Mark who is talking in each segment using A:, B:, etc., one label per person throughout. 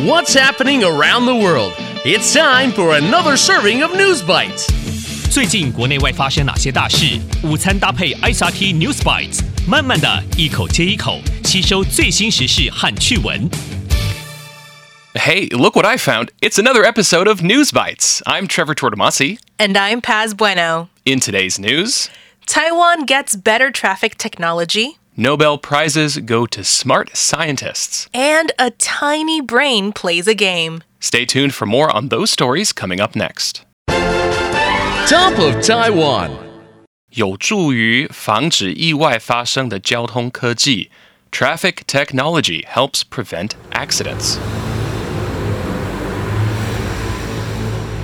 A: What's happening around the world? It's time for another serving of News Bites.
B: 最近国内外发生哪些大事？午餐搭配 ICRT News Bites，慢慢的一口接一口吸收最新时事和趣闻。
C: Hey, look what I found. It's another episode of News Bites. I'm Trevor Tortomasi.
D: And I'm Paz Bueno.
C: In today's news,
D: Taiwan gets better traffic technology.
C: Nobel Prizes go to smart scientists.
D: and a tiny brain plays a game.
C: Stay tuned for more on those stories coming up next.
A: Top of Taiwan.
C: 有助于防止意外发生的交通科技 Traffic technology helps prevent accidents.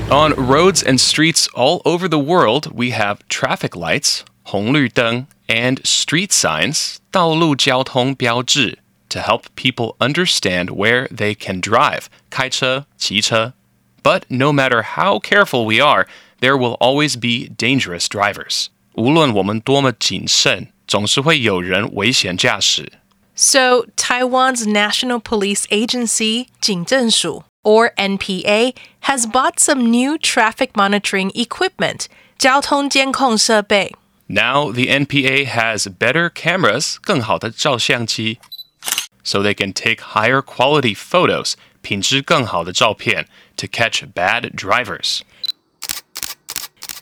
C: On roads and streets all over the world, we have traffic lights, 红绿灯, and street signs, 道路交通标志, to help people understand where they can drive, 开车,骑车. But no matter how careful we are, there will always be dangerous drivers. 无论我们多么谨慎，总是会有人危险驾驶。
D: So, Taiwan's National Police Agency, 警政署, or NPA, has bought some new traffic monitoring equipment, 交通监控设备.
C: Now the NPA has better cameras, 更好的照相机, so they can take higher quality photos, 品质更好的照片, to catch bad drivers.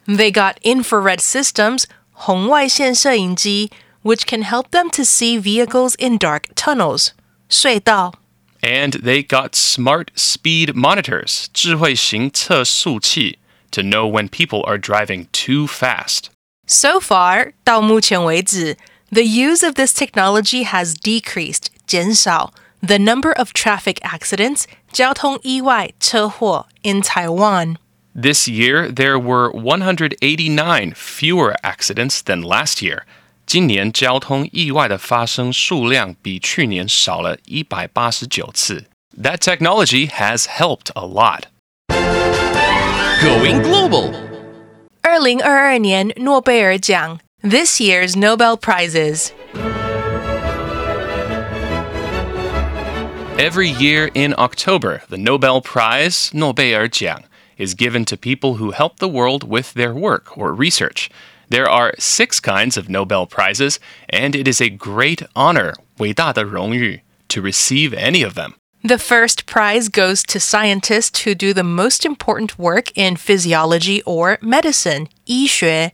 D: They got infrared systems, 红外线摄影机, which can help them to see vehicles in dark tunnels, 隧道.
C: And they got smart speed monitors, 智慧型测速器, to know when people are driving too fast.
D: So far, 到目前为止, the use of this technology has decreased, 减少 the number of traffic accidents, 交通意外,车祸 in Taiwan.
C: This year, there were 189 fewer accidents than last year. 今年交通意外的发生数量比去年少了189次。That technology has helped a lot.
A: Going global.
D: 2022年诺贝尔奖 This year's Nobel Prizes.
C: Every year in October, the Nobel Prize, 诺贝尔奖, is given to people who help the world with their work or research. There are six kinds of Nobel Prizes, and it is a great honor, 伟大的荣誉, to receive any of them.
D: The first prize goes to scientists who do the most important work in physiology or medicine, 医学.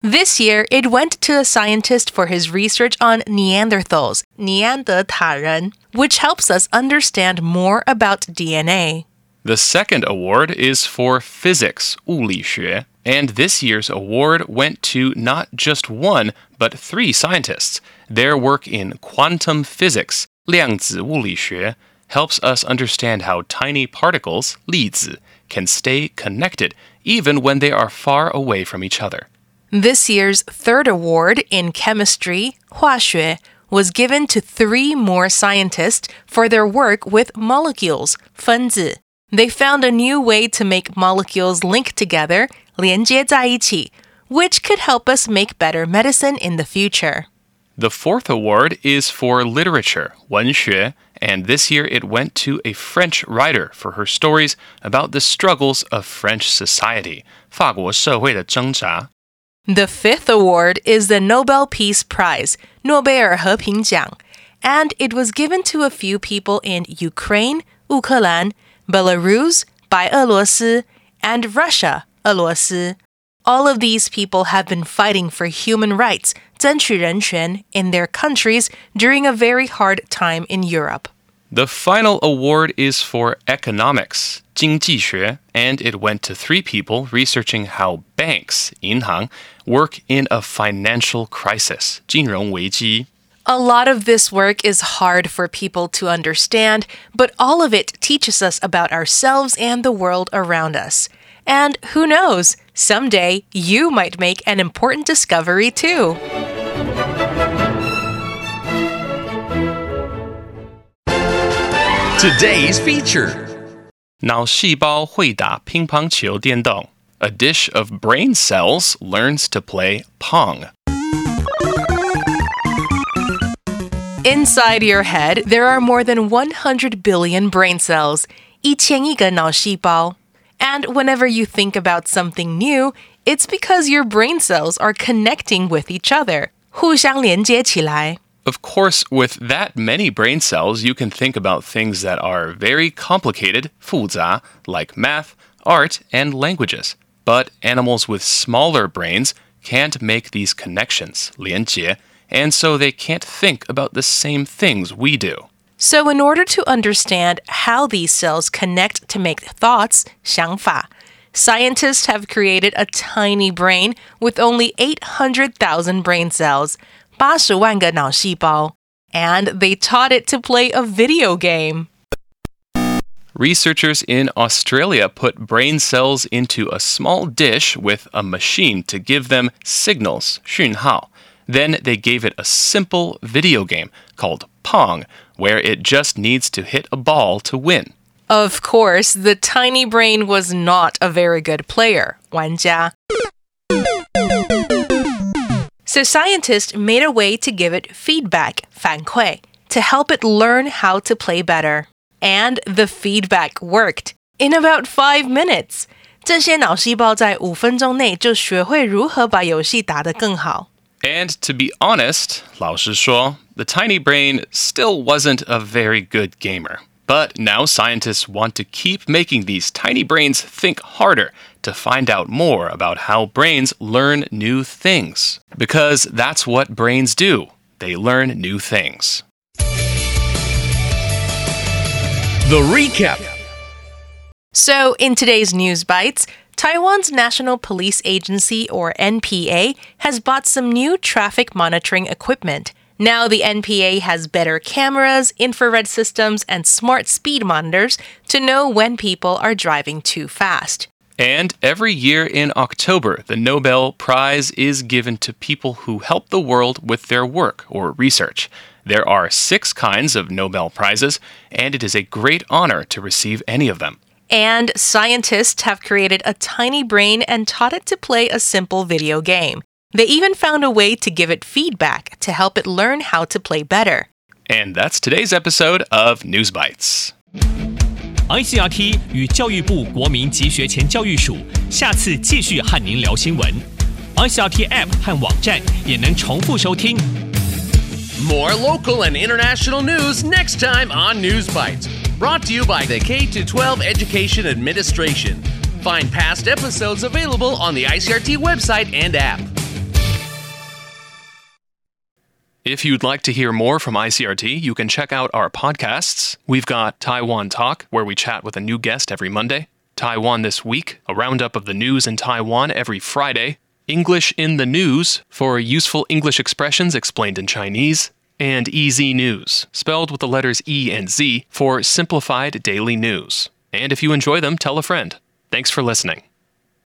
D: This year, it went to a scientist for his research on Neanderthals, 尼安德塔人, which helps us understand more about DNA.
C: The second award is for physics, 物理学, and this year's award went to not just one, but three scientists. Their work in quantum physics, 量子物理学, helps us understand how tiny particles, 粒子, can stay connected even when they are far away from each other.
D: This year's third award in chemistry, 化学, was given to three more scientists for their work with molecules, 分子. They found a new way to make molecules link together, 连接在一起, which could help us make better medicine in the future.
C: The fourth award is for literature, 文学, and this year it went to a French writer for her stories about the struggles of French society, 法国社会的挣扎.
D: The fifth award is the Nobel Peace Prize, 诺贝尔和平奖, and it was given to a few people in Ukraine, 乌克兰, Belarus, 白俄罗斯, and Russia, 俄罗斯. All of these people have been fighting for human rights, 争取人权, in their countries during a very hard time in Europe.
C: The final award is for economics, 经济学, and it went to three people researching how banks, 银行, work in a financial crisis, 金融危机.
D: A lot of this work is hard for people to understand, but all of it teaches us about ourselves and the world around us. And who knows, someday you might make an important discovery too.
A: Today's feature.
C: 脑细胞会打乒乓球电动. A dish of brain cells learns to play Pong.
D: Inside your head, there are more than 100 billion brain cells, 一千亿个脑细胞. And whenever you think about something new, it's because your brain cells are connecting with each other. 互相连接起来.
C: Of course, with that many brain cells, you can think about things that are very complicated, 复杂, like math, art, and languages. But animals with smaller brains can't make these connections, 连接, and so they can't think about the same things we do.
D: So, in order to understand how these cells connect to make thoughts, 想法, scientists have created a tiny brain with only 800,000 brain cells, 80万个脑细胞, and they taught it to play a video game.
C: Researchers in Australia put brain cells into a small dish with a machine to give them signals, 讯号. Then they gave it a simple video game called Pong, where it just needs to hit a ball to win.
D: Of course, the tiny brain was not a very good player, 玩家. So scientists made a way to give it feedback, 反馈, to help it learn how to play better. And the feedback worked. In about five minutes, 这些脑细胞在五分钟内就学会如何把游戏打得更好。
C: and to be honest, Lao Shi Shuo, the tiny brain still wasn't a very good gamer. But now scientists want to keep making these tiny brains think harder to find out more about how brains learn new things. Because that's what brains do they learn new things.
A: The recap.
D: So, in today's News Bites, Taiwan's National Police Agency, or NPA, has bought some new traffic monitoring equipment. Now, the NPA has better cameras, infrared systems, and smart speed monitors to know when people are driving too fast.
C: And every year in October, the Nobel Prize is given to people who help the world with their work or research. There are six kinds of Nobel Prizes, and it is a great honor to receive any of them.
D: And scientists have created a tiny brain and taught it to play a simple video game. They even found a way to give it feedback to help it learn how to play better.
C: And that's today's episode of News Bites.
B: ICRT 与教育部国民及学前教育署下次继续和您聊新闻。ICRT App 和网站也能重复收听。
A: More local and international news next time on News Bites. Brought to you by the K 12 Education Administration. Find past episodes available on the ICRT website and app.
C: If you'd like to hear more from ICRT, you can check out our podcasts. We've got Taiwan Talk, where we chat with a new guest every Monday, Taiwan This Week, a roundup of the news in Taiwan every Friday, English in the News for useful English expressions explained in Chinese, and EZ News, spelled with the letters E and Z for simplified daily news. And if you enjoy them, tell a friend. Thanks for listening.